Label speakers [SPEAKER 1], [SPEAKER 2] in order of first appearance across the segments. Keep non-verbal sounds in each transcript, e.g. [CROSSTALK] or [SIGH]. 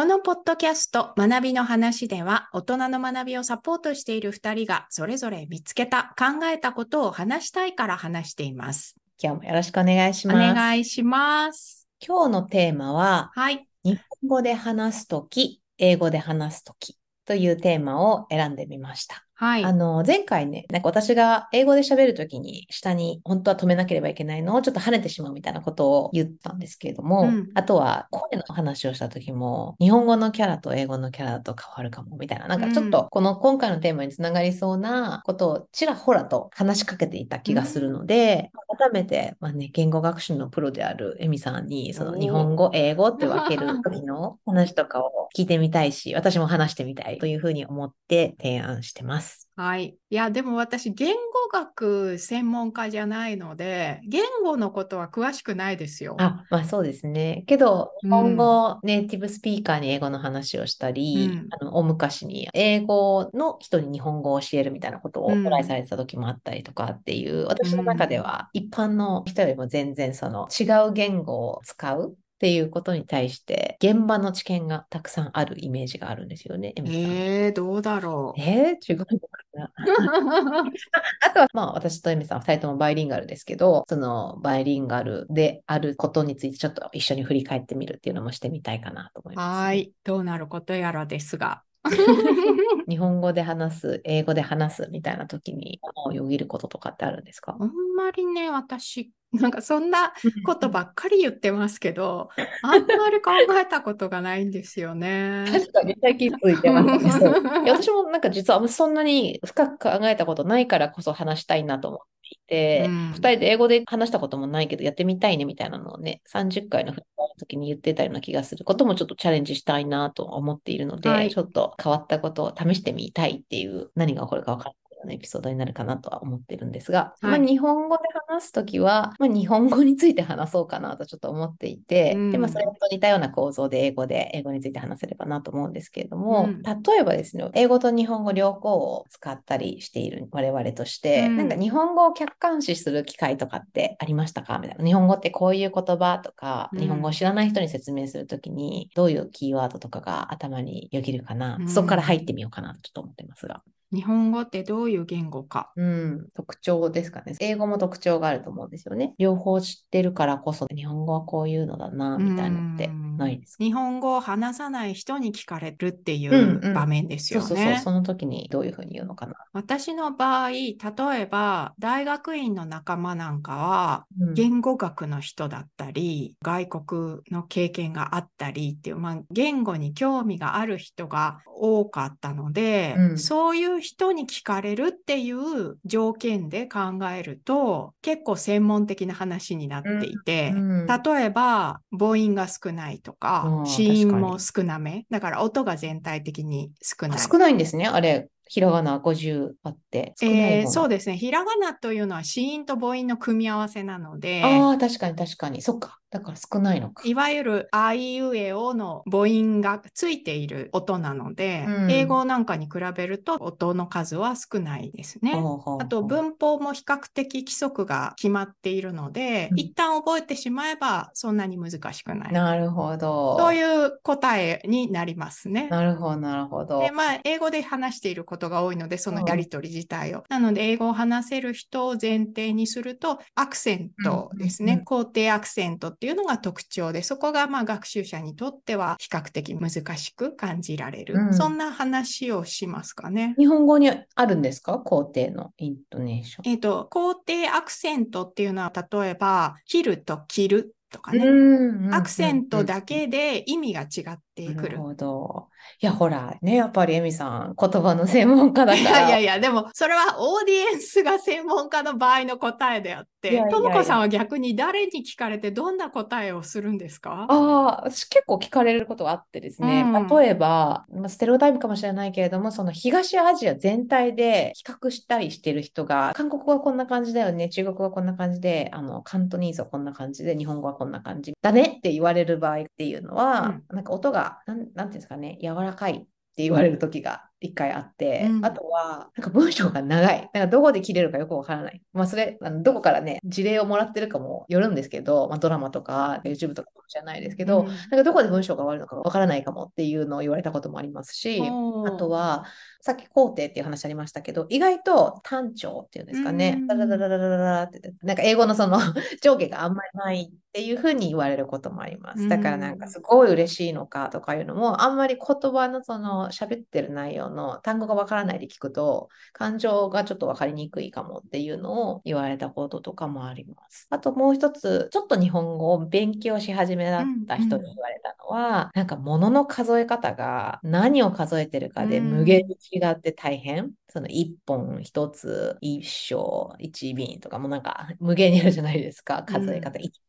[SPEAKER 1] このポッドキャスト学びの話では大人の学びをサポートしている2人がそれぞれ見つけた考えたことを話したいから話しています。
[SPEAKER 2] 今日もよろしくお願いし
[SPEAKER 1] お
[SPEAKER 2] ます。
[SPEAKER 1] 願いします。
[SPEAKER 2] 今日のテーマは、
[SPEAKER 1] はい。
[SPEAKER 2] 日本語で話すとき、英語で話すときというテーマを選んでみました。
[SPEAKER 1] はい。
[SPEAKER 2] あの、前回ね、なんか私が英語で喋るときに下に本当は止めなければいけないのをちょっと跳ねてしまうみたいなことを言ったんですけれども、
[SPEAKER 1] うん
[SPEAKER 2] あとは声の話をしたときも、日本語のキャラと英語のキャラだと変わるかもみたいな、なんかちょっとこの今回のテーマにつながりそうなことをちらほらと話しかけていた気がするので、改めて、まあね、言語学習のプロであるエミさんに、その日本語、英語って分ける時の話とかを聞いてみたいし、私も話してみたいというふうに思って提案してます。
[SPEAKER 1] はい。いや、でも私、言語学専門家じゃないので、言語のことは詳しくないですよ。
[SPEAKER 2] あ、まあそうですね。けど、日本語、ネイティブスピーカーに英語の話をしたり、
[SPEAKER 1] うん
[SPEAKER 2] あの、大昔に英語の人に日本語を教えるみたいなことを
[SPEAKER 1] うん
[SPEAKER 2] トライされてた時もあったりとかっていう、私の中では一般の人よりも全然その違う言語を使うっていうことに対して、現場の知見がたくさんあるイメージがあるんですよね。
[SPEAKER 1] えー、どうだろう。
[SPEAKER 2] えー、違うのかな？[LAUGHS] あとは、まあ、私とエミさん、二人ともバイリンガルですけど、そのバイリンガルであることについてちょっと一緒に振り返ってみるっていうのもしてみたいかなと思います、
[SPEAKER 1] はい。どうなることやらですが。[LAUGHS]
[SPEAKER 2] 日本語で話す、英語で話すみたいな時に、頭をよぎることとかってあるんですか？[LAUGHS]
[SPEAKER 1] あんまりね、私、なんかそんなことばっかり言ってますけど、あんまり考えたことがないんですよね。
[SPEAKER 2] 確かに最近ついてますね。私もなんか実はそんなに深く考えたことないからこそ話したいなと思っていて、
[SPEAKER 1] うん。
[SPEAKER 2] 二人で英語で話したこともないけどやってみたいねみたいなのをね、30回の振り返りの時に言ってたような気がすることもちょっとチャレンジしたいなと思っているので、
[SPEAKER 1] はい。
[SPEAKER 2] ちょっと変わったことを試してみたいっていう何が起こるか分からなエピソードになるかなとは思ってるんですが、
[SPEAKER 1] はい。
[SPEAKER 2] まあ日本語で話すときは、まあ日本語について話そうかなとちょっと思っていて、
[SPEAKER 1] うん。
[SPEAKER 2] で、まあそれと似たような構造で英語で英語について話せればなと思うんですけれども、
[SPEAKER 1] うん。
[SPEAKER 2] 例えばですね、英語と日本語両方を使ったりしている我々として、
[SPEAKER 1] うん。
[SPEAKER 2] なんか日本語を客観視する機会とかってありましたか？みたいな。日本語ってこういう言葉とか、
[SPEAKER 1] うん。
[SPEAKER 2] 日本語を知らない人に説明するときに、どういうキーワードとかが頭によぎるかな、
[SPEAKER 1] うん。
[SPEAKER 2] そこから入ってみようかなとちょっと思ってますが。
[SPEAKER 1] 日本語ってどういう言語か。
[SPEAKER 2] うん、特徴ですかね。英語も特徴があると思うんですよね。両方知ってるからこそ、日本語はこういうのだな、みたいなのってないですか？
[SPEAKER 1] 日本語を話さない人に聞かれるってい
[SPEAKER 2] うんうん
[SPEAKER 1] う場面ですよ
[SPEAKER 2] そうそうそう、
[SPEAKER 1] ね。
[SPEAKER 2] その時にどういうふうに言うのかな。
[SPEAKER 1] 私の場合、例えば大学院の仲間なんかは、
[SPEAKER 2] うん
[SPEAKER 1] 言語学の人だったり、外国の経験があったりっていう、まあ、言語に興味がある人が多かったので、
[SPEAKER 2] うん
[SPEAKER 1] そういう人に聞かれるっていう条件で考えると、結構専門的な話になっていて、
[SPEAKER 2] うん
[SPEAKER 1] 例えば母音が少ないとか子音も少なめ。だから音が全体的に少ない。
[SPEAKER 2] 少ないんですね。あれ、ひらがな50あって。
[SPEAKER 1] えーそうですね。ひらがなというのは子音と母音の組み合わせなので、
[SPEAKER 2] ああ、確かに確かに。そっか。だから少ないのか。
[SPEAKER 1] いわゆるあいうえおの母音がついている音なので、
[SPEAKER 2] うん
[SPEAKER 1] 英語なんかに比べると音の数は少ないですね。
[SPEAKER 2] ほうほうほう
[SPEAKER 1] あと文法も比較的規則が決まっているので、
[SPEAKER 2] うん
[SPEAKER 1] 一旦覚えてしまえばそんなに難しくない。
[SPEAKER 2] なるほど。
[SPEAKER 1] そういう答えになりますね。
[SPEAKER 2] なるほど、なるほど。
[SPEAKER 1] で、まあ、英語で話していることが多いので、そのやりとり自体を。なので、英語を話せる人を前提にすると、アクセントですね。
[SPEAKER 2] うんうん
[SPEAKER 1] 肯定アクセントっていうのが特徴で、そこがまあ学習者にとっては比較的難しく感じられる。
[SPEAKER 2] うん
[SPEAKER 1] そんな話をしますかね。
[SPEAKER 2] 日本語にあるんですか？肯定のイントネーション。
[SPEAKER 1] えっ、と、肯定アクセントっていうのは、例えば、切ると切るとかね。
[SPEAKER 2] うん
[SPEAKER 1] アクセントだ
[SPEAKER 2] うん
[SPEAKER 1] けで意味が違ってくる。
[SPEAKER 2] なるほど。いや、ほら、ね、やっぱりエミさん、言葉の専門家だ
[SPEAKER 1] い
[SPEAKER 2] から。[LAUGHS]
[SPEAKER 1] やいやいや、でも、それはオーディエンスが専門家の場合の答えであってともこさんは逆に誰に聞かれてどんな答えをするんですか？
[SPEAKER 2] ああ、私結構聞かれることがあってですね、
[SPEAKER 1] うん
[SPEAKER 2] 例えば、まあ、ステレオタイプかもしれないけれども、その東アジア全体で比較したりしてる人が、韓国語はこんな感じだよね、中国語はこんな感じで、あの、カントニーズはこんな感じで、日本語はこんな感じだねって言われる場合っていうのは、なんか音が、なん、なんていうんですかね、柔らかいって言われる時が一回あって、
[SPEAKER 1] うん
[SPEAKER 2] あとは、なんか文章が長い。なんかどこで切れるかよくわからない。まあそれ、あのどこからね、事例をもらってるかもよるんですけど、まあドラマとか YouTube とかもじゃないですけど、
[SPEAKER 1] うん
[SPEAKER 2] なんかどこで文章が終わるのかわからないかもっていうのを言われたこともありますし、あとは、さっき工程っていう話ありましたけど、意外と単調っていうんですかね
[SPEAKER 1] うん、
[SPEAKER 2] ダラダラダラダラって、なんか英語のその [LAUGHS] 上下があんまりないっていうふうに言われることもあります。だからなんかすごい嬉しいのかとかいうのも、あんまり言葉のその喋ってる内容の単語がわからないで聞くと、感情がちょっとわかりにくいかもっていうのを言われたこととかもあります。あともう一つ、ちょっと日本語を勉強し始めだった人に言われたのは、なんか物の数え方が何を数えてるかで無限に違って大変。その一本一つ、一章、一瓶とかもなんか無限にあるじゃないですか。数え方、
[SPEAKER 1] うん
[SPEAKER 2] 一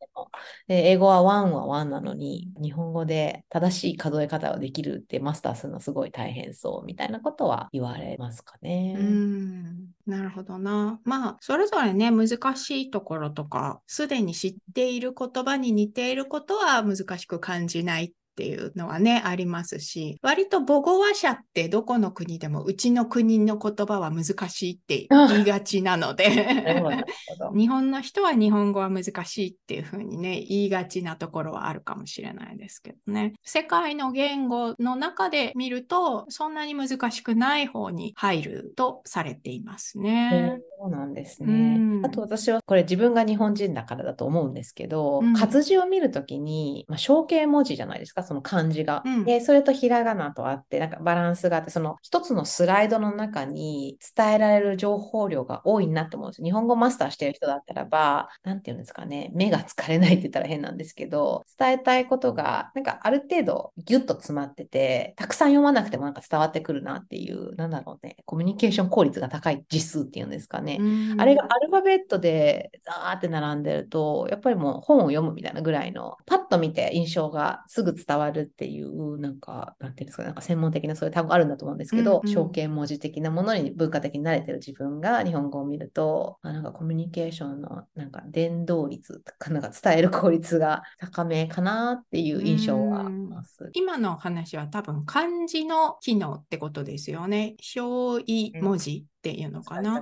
[SPEAKER 2] 英語はワンはワンなのに、日本語で正しい数え方ができるってマスターするのすごい大変そうみたいなことは言われますかね。
[SPEAKER 1] うん、なるほどな。まあ、それぞれね、難しいところとか、すでに知っている言葉に似ていることは難しく感じないっていうのはね、ありますし、割と母語話者ってどこの国でも、うちの国の言葉は難しいって言いがちなので。[LAUGHS] 日本の人は日本語は難しいっていうふうにね、言いがちなところはあるかもしれないですけどね。世界の言語の中で見ると、そんなに難しくない方に入るとされていますね。
[SPEAKER 2] そうなんです
[SPEAKER 1] う
[SPEAKER 2] ね。
[SPEAKER 1] ん
[SPEAKER 2] あと私はこれ自分が日本人だからだと思うんですけど、
[SPEAKER 1] うん
[SPEAKER 2] 活字を見るときに、まあ、象形文字じゃないですか、その漢字が。
[SPEAKER 1] うん
[SPEAKER 2] で、それとひらがなとあって、なんかバランスがあって、その一つのスライドの中に伝えられる情報量が多いなって思うんです。日本語マスターしてる人だったらば、なんていうんですかね、目が疲れないって言ったら変なんですけど、伝えたいことが、なんかある程度ギュッと詰まってて、たくさん読まなくてもなんか伝わってくるなっていう、なんだろうね、コミュニケーション効率が高い字数っていうんですかね。
[SPEAKER 1] うん
[SPEAKER 2] あれがアルファベットでザーって並んでると、やっぱりもう本を読むみたいなぐらいの、パッと見て印象がすぐ伝わるっていう、なんか、なんていうんですかね、なんか専門的なそういう単語あるんだと思うんですけど、
[SPEAKER 1] うんうん
[SPEAKER 2] 象形文字的なものに文化的に慣れてる自分が日本語を見ると、あなんかコミュニケーションのなんか伝導率とか、なんか伝える効率が高めかなっていう印象はあります。
[SPEAKER 1] 今の話は多分漢字の機能ってことですよね。表意文字っていうのかな。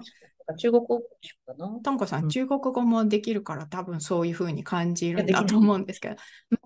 [SPEAKER 2] 中国語かな。
[SPEAKER 1] ともこさん、
[SPEAKER 2] うん。
[SPEAKER 1] 中国語もできるから多分そういうふうに感じるんだと思うんですけど、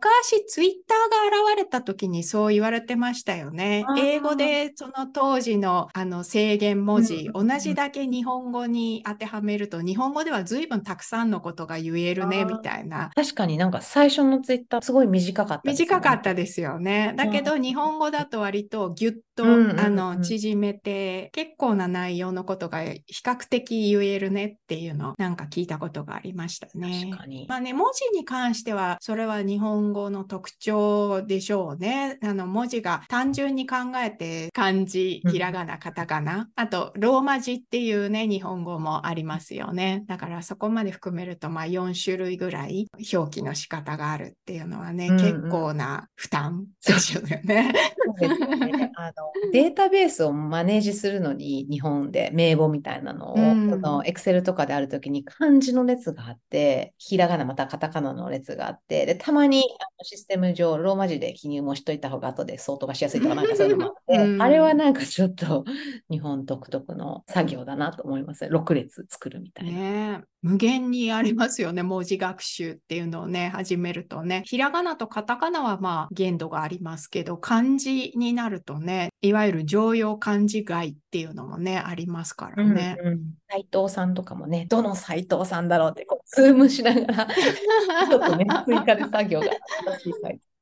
[SPEAKER 1] 昔ツイッターが現れた時にそう言われてましたよね英語でその当時のあの制限文字、
[SPEAKER 2] うん
[SPEAKER 1] 同じだけ日本語に当てはめると、日本語では随分たくさんのことが言えるね、みたいな。
[SPEAKER 2] 確かになんか最初のツイッターすごい短かったね
[SPEAKER 1] 短かったですよね。だけど日本語だと割とギュッと、あの縮めて結構な内容のことが比較的言えるねっていうのをなんか聞いたことがありましたね。
[SPEAKER 2] 確かに。
[SPEAKER 1] まあね、文字に関しては、それは日本語の特徴でしょうね。あの、文字が単純に考えて、漢字、
[SPEAKER 2] うん
[SPEAKER 1] ひらがな、カタカナ、あと、ローマ字っていうね、日本語もありますよね。だから、そこまで含めると、まあ、4種類ぐらい表記の仕方があるっていうのはね、
[SPEAKER 2] うんうん
[SPEAKER 1] 結構な負担ですよね。
[SPEAKER 2] ね [LAUGHS] あのデータベースをマネージするのに日本で名簿みたいなのを、
[SPEAKER 1] うん
[SPEAKER 2] その Excel とかであるときに漢字の列があって、ひらがなまたカタカナの列があって、でたまにシステム上ローマ字で記入もしといた方が後で相当がしやすいとかなんかそういうのもあって、
[SPEAKER 1] うん
[SPEAKER 2] あれはなんかちょっと日本独特の作業だなと思います。6列作るみたいな。
[SPEAKER 1] ねえ無限にありますよね。文字学習っていうのをね、始めるとね。ひらがなとカタカナはまあ限度がありますけど、漢字になるとね、いわゆる常用漢字外っていうのもね、ありますからね。
[SPEAKER 2] うんうん斉藤さんとかもね、どの斉藤さんだろうってこう、ズームしながら、[LAUGHS] ちょっとね、追加で作業が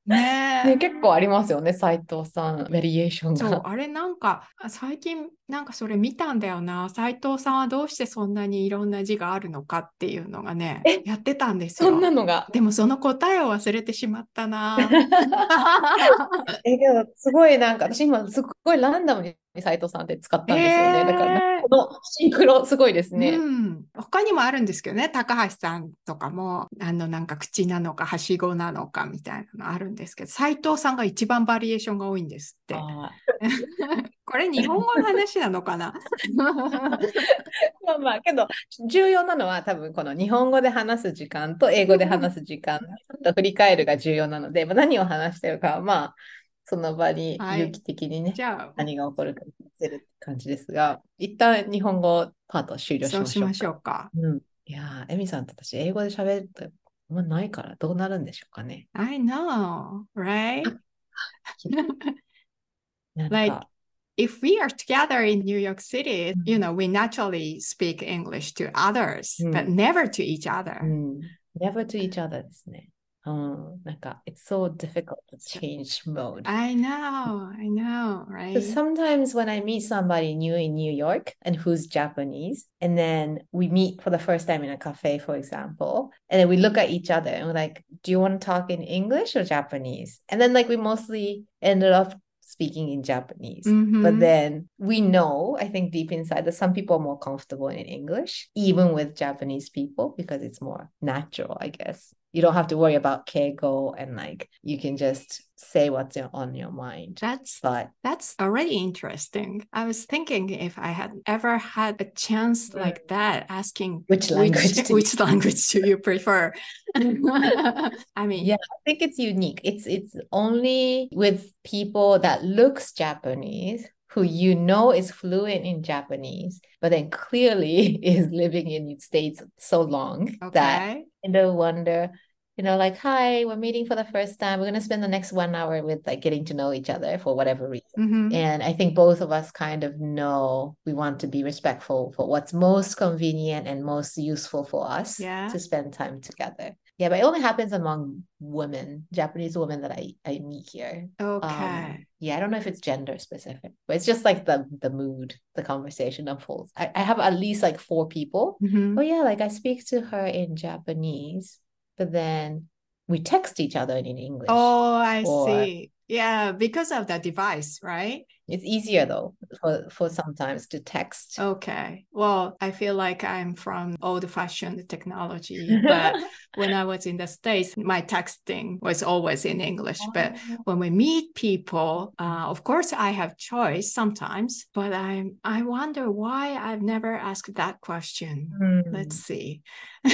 [SPEAKER 1] ねえ
[SPEAKER 2] ね、結構ありますよね、斉藤さん、ベリエーション
[SPEAKER 1] そう、
[SPEAKER 2] が。
[SPEAKER 1] あれなんか、あ最近なんかそれ見たんだよな。斉藤さんはどうしてそんなにいろんな字があるのかっていうのがね
[SPEAKER 2] え、
[SPEAKER 1] やってたんです
[SPEAKER 2] そんな
[SPEAKER 1] よ。
[SPEAKER 2] のが？
[SPEAKER 1] でもその答えを忘れてしまったな。[LAUGHS]
[SPEAKER 2] え、けど、すごいなんか、私今、すっごいランダムに斉藤さんって使ったんですよね。だから、
[SPEAKER 1] えー
[SPEAKER 2] このシンクロ、すごいですね。
[SPEAKER 1] うん、他にもあるんですけどね、高橋さんとかも、あの、なんか口なのか、はしごなのかみたいなのあるんですけど、斉藤さんが一番バリエーションが多いんですって。
[SPEAKER 2] あ [LAUGHS]
[SPEAKER 1] これ日本語の話なのかな？
[SPEAKER 2] ー [LAUGHS] まあまあ、けど、重要なのは多分この日本語で話す時間と英語で話す時間、ちょっと振り返るが重要なので、まあ、何を話してるかは、まあ、その場に
[SPEAKER 1] はい
[SPEAKER 2] 有機的にね、
[SPEAKER 1] じゃあ、
[SPEAKER 2] 何が起こるか見せるって感じですが、一旦日本語パート終了し
[SPEAKER 1] まし
[SPEAKER 2] ょうか。
[SPEAKER 1] ょうか。
[SPEAKER 2] うん。いやー、エミさんと私、英語で喋るってあんまないから、どうなるんでしょうかね。
[SPEAKER 1] I know, right? Like-
[SPEAKER 2] か、
[SPEAKER 1] if we are together in New York City, you
[SPEAKER 2] Mhm.
[SPEAKER 1] know, we naturally speak English to others, but
[SPEAKER 2] Mm.
[SPEAKER 1] never to each other.
[SPEAKER 2] うん。never to each other ですね。うん。なんか、it's so difficult to change mode.
[SPEAKER 1] I know, I know,
[SPEAKER 2] So
[SPEAKER 1] right?
[SPEAKER 2] sometimes when I meet somebody new in New York and who's Japanese, and then we meet for the first time in a cafe, for example, and then we look at each other and we're like, do you want to talk in English or Japanese? And then like we mostly ended up speaking in Japanese. But
[SPEAKER 1] Mhm.
[SPEAKER 2] then we know, I think deep inside, that some people are more comfortable in English, even with Japanese people, because it's more natural, I guess. You don't have to worry about keigo and like you can just say what's on your mind.
[SPEAKER 1] That's
[SPEAKER 2] But
[SPEAKER 1] that's already interesting. I was thinking if I had ever had a chance
[SPEAKER 2] Mm.
[SPEAKER 1] like that, asking
[SPEAKER 2] which language [LAUGHS] you
[SPEAKER 1] which language do you prefer? [LAUGHS] I mean,
[SPEAKER 2] Yeah. I think it's unique. It's it's only with people that looks Japanese who you know is fluent in Japanese, but then clearly [LAUGHS] is living in the States so long that
[SPEAKER 1] okay.
[SPEAKER 2] kind of wonder, you know, like, hi, we're meeting for the first time. We're gonna spend the next one hour with like getting to know each other for whatever reason.
[SPEAKER 1] Mhm.
[SPEAKER 2] And I think both of us kind of know we want to be respectful for what's most convenient and most useful for us
[SPEAKER 1] Yeah.
[SPEAKER 2] to spend time together. Yeah, but it only happens among women, Japanese women that I, I meet here. Um,
[SPEAKER 1] Okay.
[SPEAKER 2] yeah, I don't know if it's gender specific, but it's just like the the mood, the conversation unfolds. I, I have at least like four people.
[SPEAKER 1] Mhm.
[SPEAKER 2] Oh yeah, like I speak to her in Japanese, but then we text each other in English.
[SPEAKER 1] Oh, I
[SPEAKER 2] or-
[SPEAKER 1] see. Yeah, because of the device, right?
[SPEAKER 2] It's easier though for for sometimes to text.
[SPEAKER 1] Okay. Well, I feel like I'm from old-fashioned technology, but [LAUGHS] when I was in the States, my texting was always in English. But
[SPEAKER 2] Oh.
[SPEAKER 1] when we meet people, uh, of course, I have choice sometimes, but I I wonder why I've never asked that question.
[SPEAKER 2] Hmm.
[SPEAKER 1] Let's see. [LAUGHS]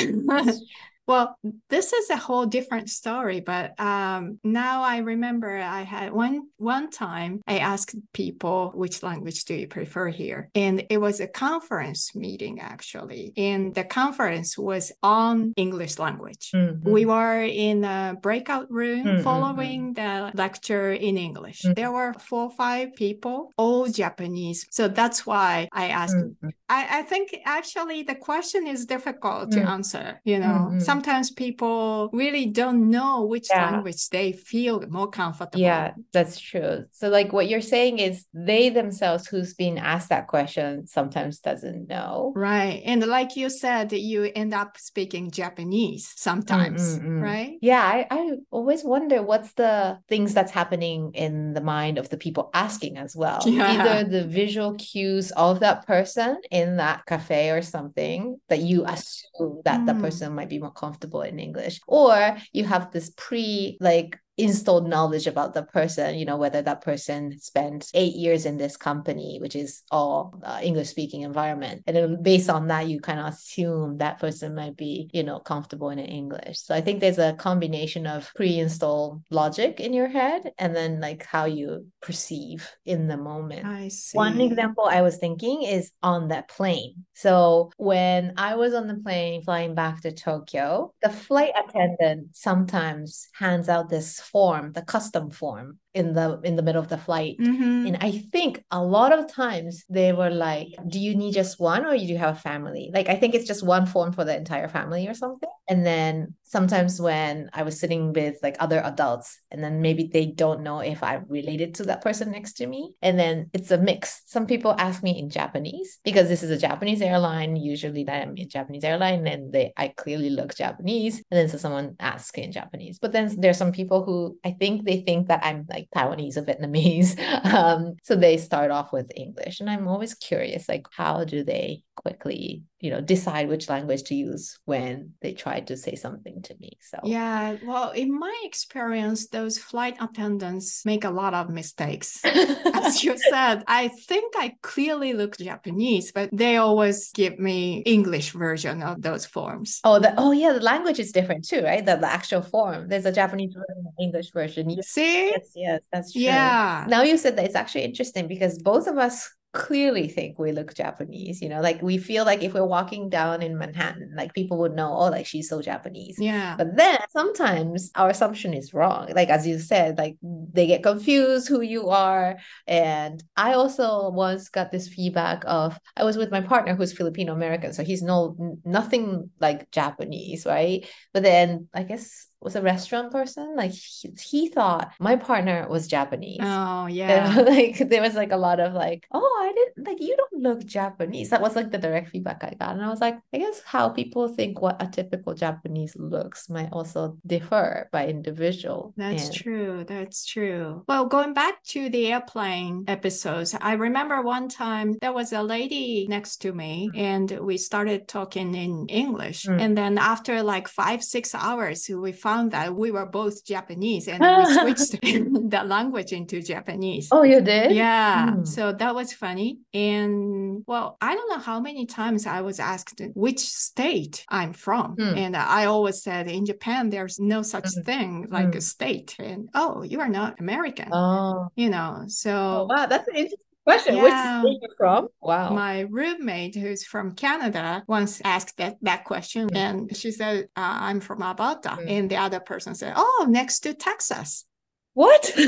[SPEAKER 1] Well, this is a whole different story, but um, now I remember I had one one time I asked people which language do you prefer here, and it was a conference meeting actually, and the conference was on English language.
[SPEAKER 2] Mhm.
[SPEAKER 1] We were in a breakout room
[SPEAKER 2] Mm, mm,
[SPEAKER 1] following the lecture in English.
[SPEAKER 2] Mm.
[SPEAKER 1] There were four or five people, all Japanese. So that's why I asked
[SPEAKER 2] Mhm.
[SPEAKER 1] I, I think actually the question is difficult to
[SPEAKER 2] Mm.
[SPEAKER 1] answer. You know,
[SPEAKER 2] Mm, mm.
[SPEAKER 1] Sometimes people really don't know which
[SPEAKER 2] Yeah.
[SPEAKER 1] language they feel more comfortable.
[SPEAKER 2] Yeah, that's true. So like what you're saying is they themselves who's been asked that question sometimes doesn't know.
[SPEAKER 1] Right. And like you said, you end up speaking Japanese sometimes,
[SPEAKER 2] Mm, mm, mm.
[SPEAKER 1] right?
[SPEAKER 2] Yeah, I, I always wonder what's the things that's happening in the mind of the people asking as well. [LAUGHS]
[SPEAKER 1] Yeah.
[SPEAKER 2] Either the visual cues of that person in that cafe or something that you assume that the
[SPEAKER 1] Mm.
[SPEAKER 2] person might be more comfortable in English, or you have this pre like installed knowledge about the person, you know, whether that person spent eight years in this company, which is all uh, English speaking environment. And then based on that, you kind of assume that person might be, you know, comfortable in English. So I think there's a combination of pre installed logic in your head and then like how you perceive in the moment.
[SPEAKER 1] I see.
[SPEAKER 2] One example I was thinking is on that plane. So when I was on the plane flying back to Tokyo, the flight attendant sometimes hands out this form, the custom form in the in the middle of the flight.
[SPEAKER 1] Mhm.
[SPEAKER 2] And I think a lot of times they were like, Do you need just one or do you have a family? Like, I think it's just one form for the entire family or something. And then sometimes when I was sitting with like other adults, and then maybe they don't know if I'm related to that person next to me. And then it's a mix. Some people ask me in Japanese because this is a Japanese airline. Usually that I'm in Japanese airline and they I clearly look Japanese. And then so someone asks in Japanese. But then there's some people who I think they think that I'm like Taiwanese or Vietnamese. [LAUGHS] Um, so they start off with English. And I'm always curious, like, how do they quickly, you know, decide which language to use when they try to say something to me? So
[SPEAKER 1] Yeah, well, in my experience, those flight attendants make a lot of mistakes. [LAUGHS] As you said, I think I clearly look Japanese, but they always give me English version of those forms.
[SPEAKER 2] Oh, the oh yeah, the language is different too, right? The, the actual form. There's a Japanese version, and English version. Yes,
[SPEAKER 1] See?
[SPEAKER 2] yes, yes, that's true.
[SPEAKER 1] Yeah.
[SPEAKER 2] Now you said that it's actually interesting because both of us clearly think we look Japanese, you know, like we feel like if we're walking down in Manhattan, like people would know, oh, like she's so Japanese.
[SPEAKER 1] Yeah.
[SPEAKER 2] But then sometimes our assumption is wrong. Like as you said, like they get confused who you are. And I also once got this feedback of I was with my partner who's Filipino American, so he's no nothing like Japanese, right? But then I guess was a restaurant person. Like he, he thought my partner was Japanese.
[SPEAKER 1] Oh [LAUGHS]
[SPEAKER 2] And,
[SPEAKER 1] yeah.
[SPEAKER 2] like there was like a lot of like, oh, I didn't like you don't look Japanese. That was like the direct feedback I got. And I was like, I guess how people think what a typical Japanese looks might also differ by individual.
[SPEAKER 1] That's
[SPEAKER 2] And-
[SPEAKER 1] true. That's true. Well, going back to the airplane episodes, I remember one time there was a lady next to me and we started talking in English.
[SPEAKER 2] Mm.
[SPEAKER 1] And then after like five, six hours, we found that we were both Japanese and we [LAUGHS] switched [LAUGHS] the language into Japanese.
[SPEAKER 2] Oh, you did?
[SPEAKER 1] Yeah,
[SPEAKER 2] Mm.
[SPEAKER 1] so that was funny. And well, I don't know how many times I was asked which state I'm from.
[SPEAKER 2] Mm.
[SPEAKER 1] And I always said in Japan, there's no such
[SPEAKER 2] Mm.
[SPEAKER 1] thing like a state. And oh, you are not American,
[SPEAKER 2] Oh,
[SPEAKER 1] you know.
[SPEAKER 2] oh,
[SPEAKER 1] So
[SPEAKER 2] wow, that's an interesting question. Which
[SPEAKER 1] Yeah.
[SPEAKER 2] state you from? Wow.
[SPEAKER 1] my roommate, who's from Canada, once asked that, that question.
[SPEAKER 2] Mm.
[SPEAKER 1] And she said, uh, I'm from Alberta.
[SPEAKER 2] Mm.
[SPEAKER 1] And the other person said, Oh, next to Texas.
[SPEAKER 2] What? [LAUGHS] [LAUGHS]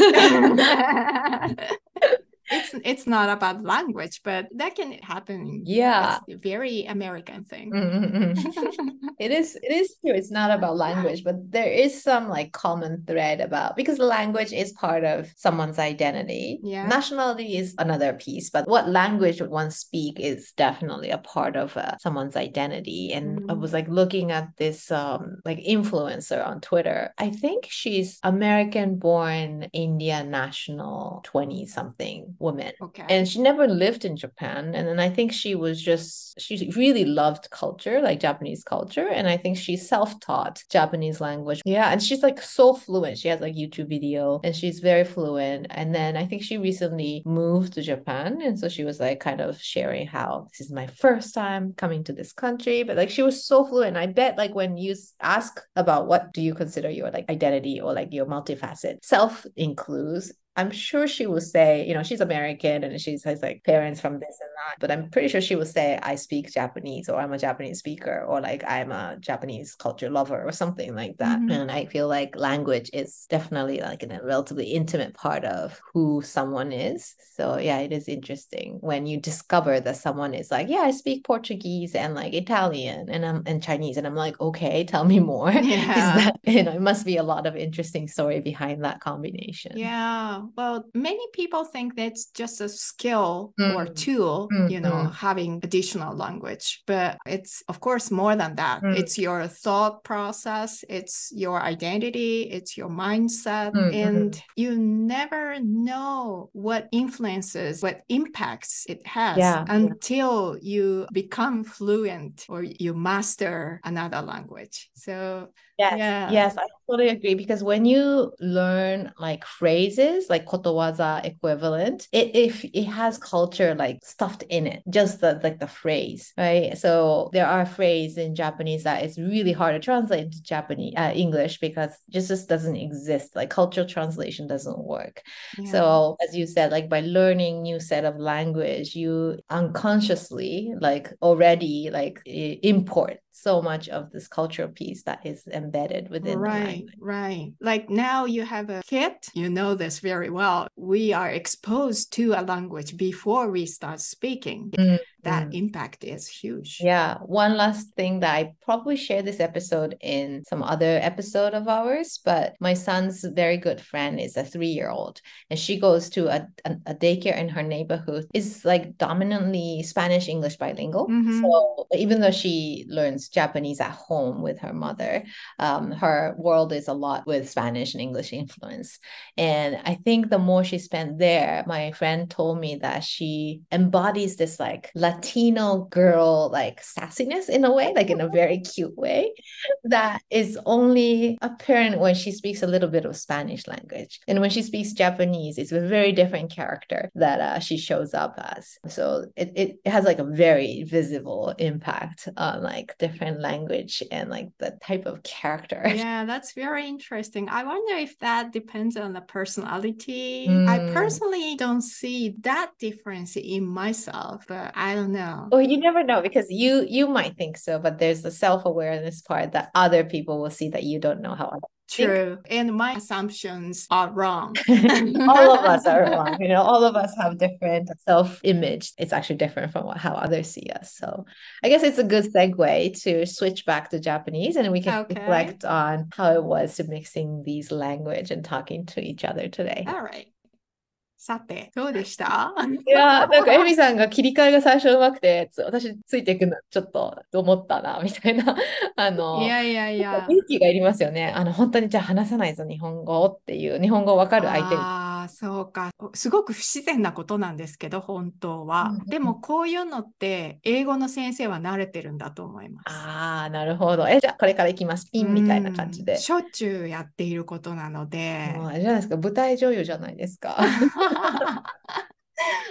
[SPEAKER 2] [LAUGHS]
[SPEAKER 1] it's it's not about language, but that can happen.
[SPEAKER 2] Yeah.
[SPEAKER 1] It's a very American thing.
[SPEAKER 2] Mm, mm, mm. It is it is true. It's not about language, but there is some like common thread about because language is part of someone's identity.
[SPEAKER 1] Yeah.
[SPEAKER 2] Nationality is another piece, but what language would one speak is definitely a part of uh, someone's identity. And I
[SPEAKER 1] Mm.
[SPEAKER 2] was like looking at this um like influencer on Twitter. I think she's American born Indian national 20 something woman
[SPEAKER 1] Okay.
[SPEAKER 2] and she never lived in Japan. And then I think she was just, she really loved culture, like Japanese culture. And I think she self taught Japanese language. Yeah. And she's like so fluent. She has like YouTube video and she's very fluent. And then I think she recently moved to Japan. And so she was like kind of sharing how this is my first time coming to this country. But like she was so fluent. I bet like when you ask about what do you consider your like identity or like your multifaceted self includes, I'm sure she will say, you know, she's American and she has like parents from this and that, but I'm pretty sure she will say, I speak Japanese or I'm a Japanese speaker or like I'm a Japanese culture lover or something like that.
[SPEAKER 1] Mhm.
[SPEAKER 2] And I feel like language is definitely like a relatively intimate part of who someone is. So yeah, it is interesting when you discover that someone is like, yeah, I speak Portuguese and like Italian and I'm and Chinese. And I'm like, okay, tell me more. [LAUGHS] Is
[SPEAKER 1] Yeah.
[SPEAKER 2] that, you know, it must be a lot of interesting story behind that combination.
[SPEAKER 1] Yeah, well, many people think that's just a skill or
[SPEAKER 2] Mm.
[SPEAKER 1] tool,
[SPEAKER 2] Mm,
[SPEAKER 1] you know,
[SPEAKER 2] mm.
[SPEAKER 1] having additional language. But it's, of course, more than that.
[SPEAKER 2] Mm.
[SPEAKER 1] It's your thought process, it's your identity, it's your mindset.
[SPEAKER 2] Mm, mhm.
[SPEAKER 1] And you never know what influences, what impacts it has
[SPEAKER 2] yeah.
[SPEAKER 1] until you become fluent or you master another language. So,
[SPEAKER 2] Yes,
[SPEAKER 1] Yeah.
[SPEAKER 2] yes, I totally agree because when you learn like phrases like kotowaza equivalent, it if it has culture like stuffed in it, just the like the phrase, right? So there are phrases in Japanese that is really hard to translate into Japanese uh, English because just just doesn't exist. Like cultural translation doesn't work.
[SPEAKER 1] yeah.
[SPEAKER 2] So as you said, like by learning new set of language, you unconsciously like already like import so much of this cultural piece that is embedded within
[SPEAKER 1] Right, right. Like now you have a kid, you know this very well. We are exposed to a language before we start speaking.
[SPEAKER 2] Mm,
[SPEAKER 1] That
[SPEAKER 2] mm.
[SPEAKER 1] impact is huge.
[SPEAKER 2] Yeah, one last thing that I probably shared this episode in some other episode of ours, but my son's very good friend is a three-year-old, and she goes to a, a, a daycare in her neighborhood. It's like dominantly Spanish English bilingual.
[SPEAKER 1] Mhm.
[SPEAKER 2] So even though she learns Japanese at home with her mother, um, her world is a lot with Spanish and English influence. And I think the more she spent there, my friend told me that she embodies this like Latino girl like sassiness in a way, like in a very [LAUGHS] cute way, that is only apparent when she speaks a little bit of Spanish language. And when she speaks Japanese, it's a very different character that uh, she shows up as. So it, it has like a very visible impact on like different language and like the type of character. [LAUGHS]
[SPEAKER 1] Yeah, that's very interesting. I wonder if that depends on the personality. Mm. I personally don't see that difference in myself, but I don't know.
[SPEAKER 2] Well, you never know because you you might think so, but there's the self-awareness part that other people will see that you don't know how
[SPEAKER 1] True. And my assumptions are wrong. [LAUGHS]
[SPEAKER 2] all of us are wrong. You know, all of us have different self image. It's actually different from what, how others see us. So I guess it's a good segue to switch back to Japanese and we can okay. reflect on how it was to mixing these language and talking to each other today.
[SPEAKER 1] All right. さて、どうでした？[LAUGHS]
[SPEAKER 2] いやなんかエミさんが切り替えが最初うまくて、私ついていくのちょっと思ったな、みたいな。[LAUGHS] あの、
[SPEAKER 1] いやいやいや。
[SPEAKER 2] 勇気がいりますよね。あの、本当にじゃあ話さないぞ、日本語っていう、日本語わかる相手に。
[SPEAKER 1] そうか。すごく不自然なことなんですけど、本当は。うん、でも、こういうのって、英語の先生は慣れてるんだと思います。
[SPEAKER 2] ああ、なるほど。え、じゃあこれからいきます。ピンみたいな感じで。
[SPEAKER 1] しょっちゅうやっていることなので。
[SPEAKER 2] あれじゃないですか、舞台女優じゃないですか。[LAUGHS]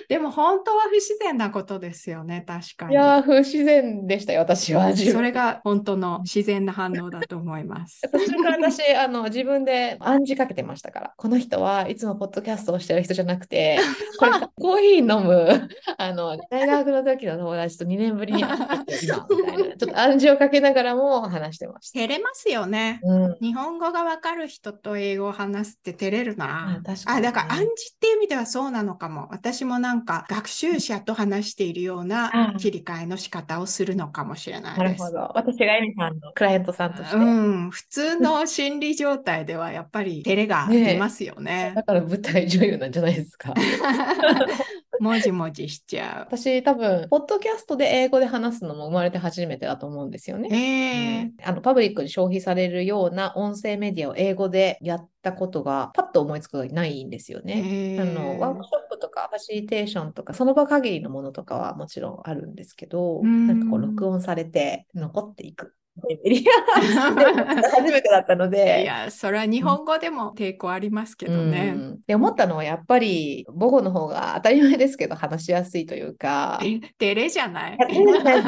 [SPEAKER 1] でも本当は不自然なことですよね、確かに。
[SPEAKER 2] いや不自然でしたよ、私は。
[SPEAKER 1] それが本当の自然な反応だと思います。[LAUGHS]
[SPEAKER 2] 私あの、自分で暗示かけてましたから、この人はいつもポッドキャストをしてる人じゃなくて、[LAUGHS] これコーヒー飲むあの大学の時の友達と2年ぶりに会って今みたいな、ちょっと暗示をかけながらも話してました。
[SPEAKER 1] 照れますよね。うん、日本語がわかる人と英語を話すって照れるな。ああだから暗示っていう意味ではそうなのかも。私もなんか学習者と話しているような切り替えの仕方をするのかもしれないです。なるほど。
[SPEAKER 2] 私がエミさんのクライアントさんとして。う
[SPEAKER 1] ん。普通の心理状態ではやっぱり照れが出ますよね。ね [LAUGHS]
[SPEAKER 2] だから舞台女優なんじゃないですか。[LAUGHS] [LAUGHS]
[SPEAKER 1] もじもじしちゃう。
[SPEAKER 2] 私多分、ポッドキャストで英語で話すのも生まれて初めてだと思うんですよね。
[SPEAKER 1] えー、うん、
[SPEAKER 2] あのパブリックに消費されるような音声メディアを英語でやったことがパッと思いつくないんですよね。えー、あのワークショップとかファシリテーションとかその場限りのものとかはもちろんあるんですけど、んなんかこう録音されて残っていく初めてだったので。
[SPEAKER 1] いや、それは日本語でも抵抗ありますけどね。
[SPEAKER 2] うん、で思ったのはやっぱり母語の方が当たり前ですけど話しやすいというか。
[SPEAKER 1] 照れじゃない？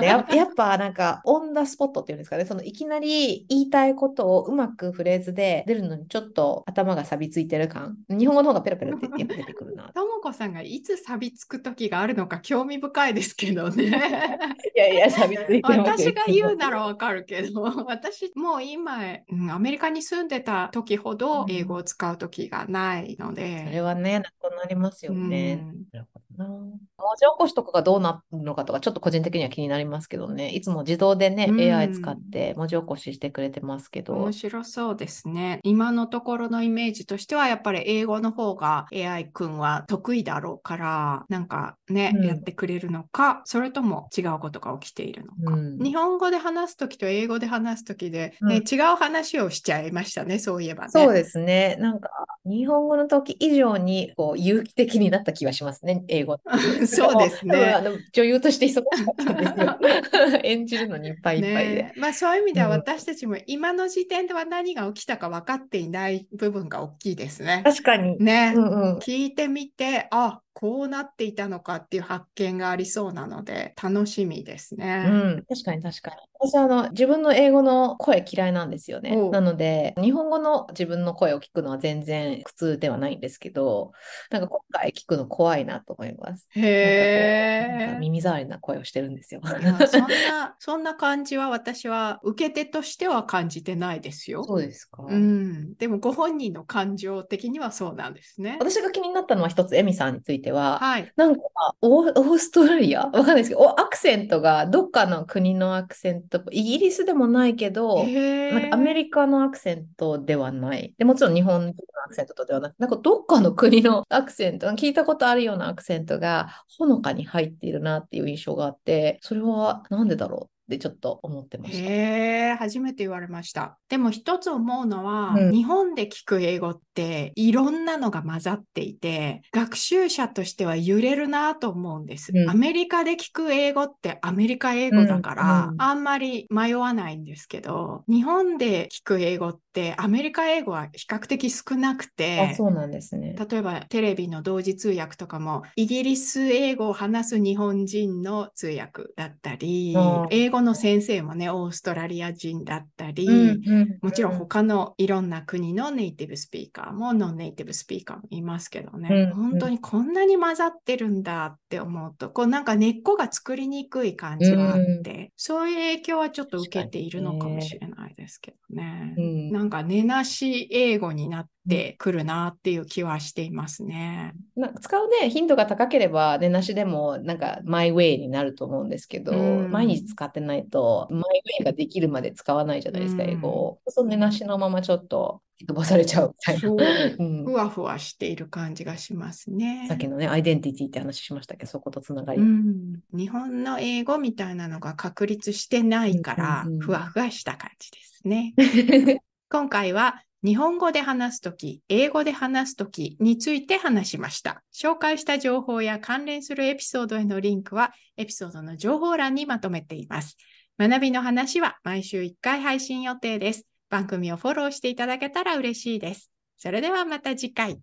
[SPEAKER 2] ややっぱなんかオンダスポットっていうんですかね、そのいきなり言いたいことをうまくフレーズで出るのにちょっと頭が錆びついてる感。日本語の方がペラペラって出てくるな。
[SPEAKER 1] ともこさんがいつ錆びつく時があるのか興味深いですけどね。[LAUGHS]
[SPEAKER 2] いやいや、錆びついてま
[SPEAKER 1] す。私が言うならわかるけど。けど、[LAUGHS] 私もう今、うん、アメリカに住んでた時ほど英語を使う時がないので。
[SPEAKER 2] それはね、なくなりますよね。なるほどな。文字起こしとかがどうなるのかとか、ちょっと個人的には気になりますけどね。いつも自動でね、AI 使って文字起こししてくれてますけど。
[SPEAKER 1] 面白そうですね。今のところのイメージとしては、やっぱり英語の方が AI 君は得意だろうから、なんかね、うん、やってくれるのか、それとも違うことが起きているのか。うん、日本語で話すときと英語で話すときで、ね、うん、違う話をしちゃいましたね、そういえばね。
[SPEAKER 2] そうですね。なんか、日本語の時以上にこう有機的になった気がしますね、英語。[LAUGHS]
[SPEAKER 1] そうですね。
[SPEAKER 2] あの女優として忙しかったんですよ。[LAUGHS] 演じるのにいっぱいいっぱいで。ね、
[SPEAKER 1] まあそういう意味では私たちも今の時点では何が起きたか分かっていない部分が大きいですね。
[SPEAKER 2] 確かに。
[SPEAKER 1] ね。うんうん、聞いてみて、あ、こうなっていたのかっていう発見がありそうなので楽しみですね。
[SPEAKER 2] うん、確かに確かに。私あの自分の英語の声嫌いなんですよね。なので日本語の自分の声を聞くのは全然苦痛ではないんですけど、なんか今回聞くの怖いなと思います。
[SPEAKER 1] へえ。
[SPEAKER 2] 耳障りな声をしてるんですよ。そん
[SPEAKER 1] なそんな感じは私は受け手としては感じてないですよ。
[SPEAKER 2] そうですか。
[SPEAKER 1] うん。でもご本人の感情的にはそうなんですね。
[SPEAKER 2] 私が気になったのは一つエミさんについてては、
[SPEAKER 1] はい、
[SPEAKER 2] なんかオーストラリア？わかんないですけど、アクセントがどっかの国のアクセント、イギリスでもないけど、なんかアメリカのアクセントではない。でもちろん日本のアクセントとではなく、なんかどっかの国のアクセント、聞いたことあるようなアクセントがほのかに入っているなっていう印象があって、それはなんでだろう？ってちょっと思ってました。
[SPEAKER 1] へえ、初めて言われました。でも一つ思うのは、
[SPEAKER 2] うん
[SPEAKER 1] 日本で聞く英語っていろんなのが混ざっていて、学習者としては揺れるなと思うんです。
[SPEAKER 2] うん
[SPEAKER 1] アメリカで聞く英語ってアメリカ英語だから、
[SPEAKER 2] うんうん
[SPEAKER 1] あんまり迷わないんですけど、日本で聞く英語ってアメリカ英語は比較的少なくて、
[SPEAKER 2] あ、そうなんですね。
[SPEAKER 1] 例えばテレビの同時通訳とかもイギリス英語を話す日本人の通訳だったり英語の先生もねオーストラリア人だったり、
[SPEAKER 2] うん
[SPEAKER 1] もちろん他のいろんな国のネイティブスピーカーもノンネイティブスピーカーもいますけどね、
[SPEAKER 2] うん
[SPEAKER 1] 本当にこんなに混ざってるんだって思うとこうなんか根っこが作りにくい感じはあって、そういう影響はちょっと受けているのかもしれないですけどね。
[SPEAKER 2] うん
[SPEAKER 1] なんか根なし英語になってくるなっていう気はしていますね。
[SPEAKER 2] な使うね、頻度が高ければ、ねなしでも、なんか、マイウェイになると思うんですけど、
[SPEAKER 1] うん。
[SPEAKER 2] 毎日使ってないと、マイウェイができるまで使わないじゃないですか、
[SPEAKER 1] うん
[SPEAKER 2] 英語を。そのねなしのままちょっと飛ばされちゃうみたいな。うん
[SPEAKER 1] ふわふわしている感じがしますね。
[SPEAKER 2] さっきのね、アイデンティティって話しましたけど、そことつながり。
[SPEAKER 1] うん、日本の英語みたいなのが確立してないから、ふわふわした感じですね。[LAUGHS] 今回は日本語で話すとき、英語で話すときについて話しました。紹介した情報や関連するエピソードへのリンクはエピソードの情報欄にまとめています。学びの話は毎週1回配信予定です。番組をフォローしていただけたら嬉しいです。それではまた次回。